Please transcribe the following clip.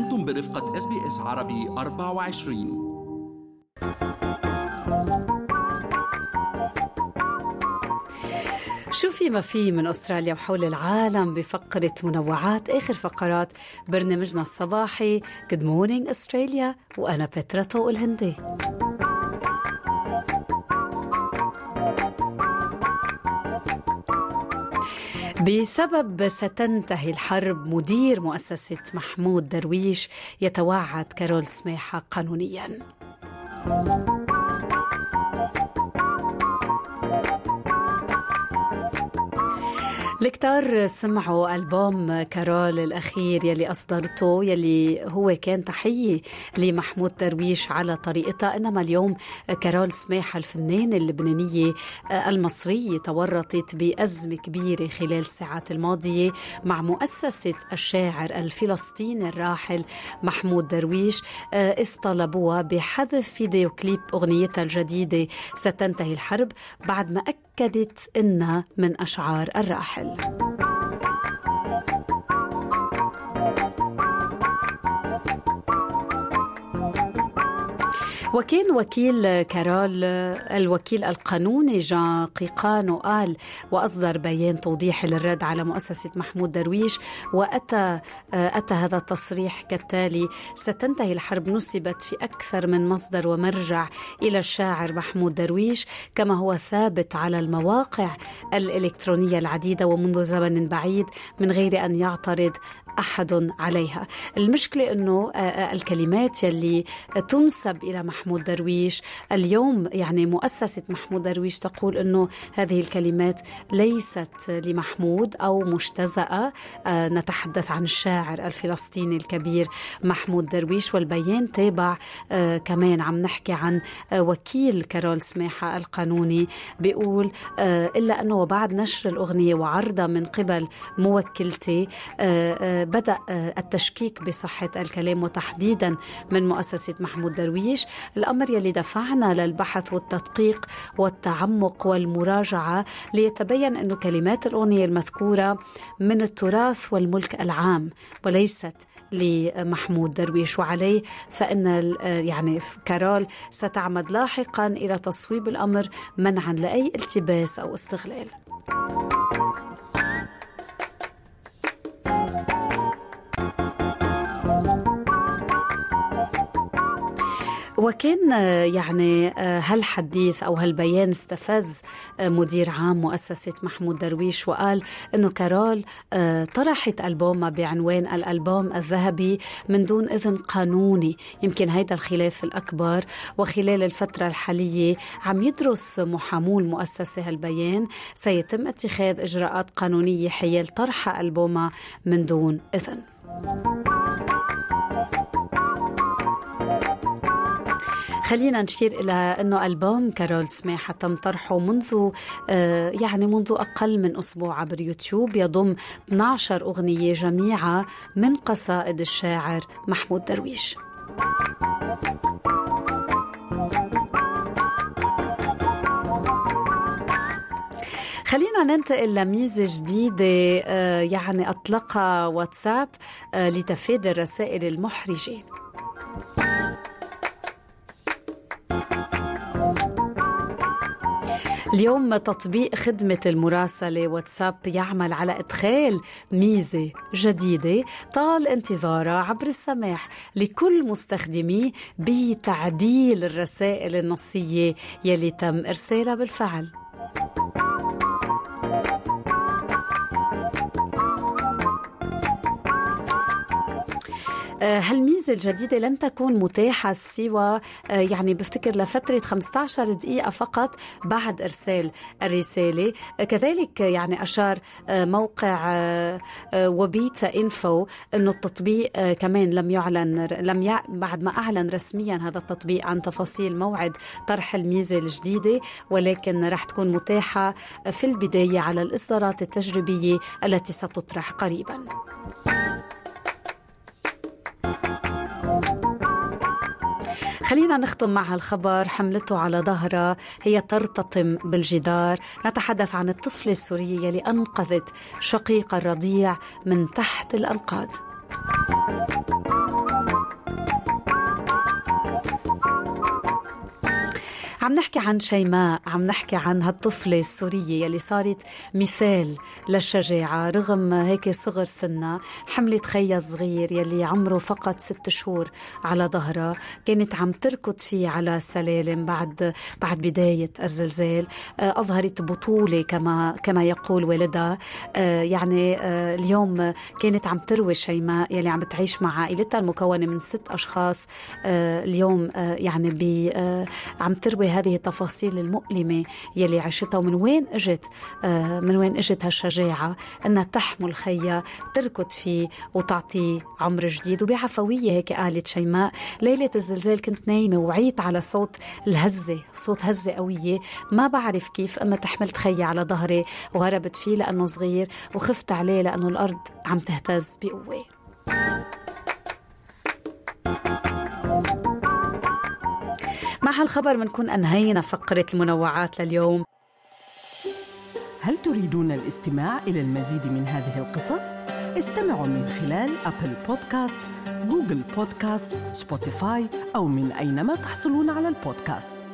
أنتم برفقة إس بي إس عربي 24 شو في وما في من أستراليا وحول العالم بفقرة منوعات آخر فقرات برنامجنا الصباحي Good Morning استراليا وأنا بترا طوق الهندي. بسبب ستنتهي الحرب مدير مؤسسة محمود درويش يتوعد كارول سميحة قانونياً. الكتار سمعوا ألبوم كارول الأخير يلي أصدرته يلي هو كان تحية لمحمود درويش على طريقتها. إنما اليوم كارول سماحة الفنانة اللبنانية المصرية تورطت بأزمة كبيرة خلال الساعات الماضية مع مؤسسة الشاعر الفلسطيني الراحل محمود درويش إذ طلبوها بحذف فيديو كليب أغنيتها الجديدة ستنتهي الحرب بعد ما أكدت إنها من أشعار الراحل. وكان وكيل كارول الوكيل القانوني جان قيقانو قال وأصدر بيان توضيحي للرد على مؤسسة محمود درويش وأتى أتى هذا التصريح كالتالي ستنتهي الحرب نسبت في أكثر من مصدر ومرجع إلى الشاعر محمود درويش كما هو ثابت على المواقع الإلكترونية العديدة ومنذ زمن بعيد من غير أن يعترض أحد عليها. المشكلة أنه الكلمات يلي تنسب إلى محمود درويش اليوم يعني مؤسسة محمود درويش تقول أنه هذه الكلمات ليست لمحمود أو مجتزأة. نتحدث عن الشاعر الفلسطيني الكبير محمود درويش والبيان تابع كمان عم نحكي عن وكيل كارول سماحة القانوني بيقول إلا أنه بعد نشر الأغنية وعرضها من قبل موكلتي بدأ التشكيك بصحة الكلام وتحديدا من مؤسسة محمود درويش. الأمر يلي دفعنا للبحث والتدقيق والتعمق والمراجعة ليتبين أن كلمات الأغنية المذكورة من التراث والملك العام وليست لمحمود درويش. وعليه فإن يعني كارول ستعمد لاحقا إلى تصويب الأمر منعا لأي التباس أو استغلال. وكان يعني هالحديث أو هالبيان استفز مدير عام مؤسسة محمود درويش وقال إنه كارول طرحت ألبومها بعنوان الألبوم الذهبي من دون إذن قانوني. يمكن هيدا الخلاف الأكبر. وخلال الفترة الحالية عم يدرس محامو المؤسسه هالبيان سيتم اتخاذ إجراءات قانونية حيال طرح ألبومها من دون إذن. خلينا نشير إلى أنه ألبوم كارول سماحة تم طرحه منذ يعني منذ أقل من أسبوع عبر يوتيوب. يضم 12 أغنية جميعها من قصائد الشاعر محمود درويش. خلينا ننتقل لميزة جديدة يعني أطلقها واتساب لتفادي الرسائل المحرجة. اليوم تطبيق خدمة المراسلة واتساب يعمل على إدخال ميزة جديدة طال انتظارها عبر السماح لكل مستخدميه بتعديل الرسائل النصية يلي تم إرسالها بالفعل. هالميزة الجديدة لن تكون متاحة سوى يعني بفتكر لفترة 15 دقيقة فقط بعد إرسال الرسالة كذلك يعني أشار موقع وبيتا إنفو أنه التطبيق كمان لم يعلن لم ي... بعد ما أعلن رسميا هذا التطبيق عن تفاصيل موعد طرح الميزة الجديدة ولكن رح تكون متاحة في البداية على الإصدارات التجريبية التي ستطرح قريباً. خلينا نختم مع هالخبر. حملته على ظهرها هي ترتطم بالجدار. نتحدث عن الطفلة السورية يلي أنقذت شقيق الرضيع من تحت الأنقاض. عم نحكي عن شيماء عم نحكي عن هالطفلة السورية يلي صارت مثال للشجاعة رغم هيك صغر سنها. حملت خيها صغير يلي عمره فقط ست شهور على ظهرها. كانت عم تركض فيه على السلالم بعد بعد بداية الزلزال. آه، أظهرت بطولة كما كما يقول والدها. آه، يعني آه، اليوم كانت عم تروي شيماء يلي عم تعيش مع عائلتها المكونة من ست أشخاص. اليوم يعني عم تروي هذه التفاصيل المؤلمة يلي عشتها ومن وين إجت من وين اجت هالشجاعة أنها تحمل خيها تركض فيه وتعطيه عمر جديد. وبعفوية هيك قالت شيماء ليلة الزلزال كنت نايمة وعيت على صوت الهزة صوت هزة قوية. ما بعرف كيف أما تحملت خيي على ظهري وهربت فيه لأنه صغير وخفت عليه لأنه الأرض عم تهتز بقوة. هالخبر بنكون أنهينا فقرة المنوعات لليوم هل تريدون الاستماع إلى المزيد من هذه القصص؟ استمعوا من خلال Apple Podcasts، Google Podcasts، سبوتيفاي أو من أينما تحصلون على البودكاست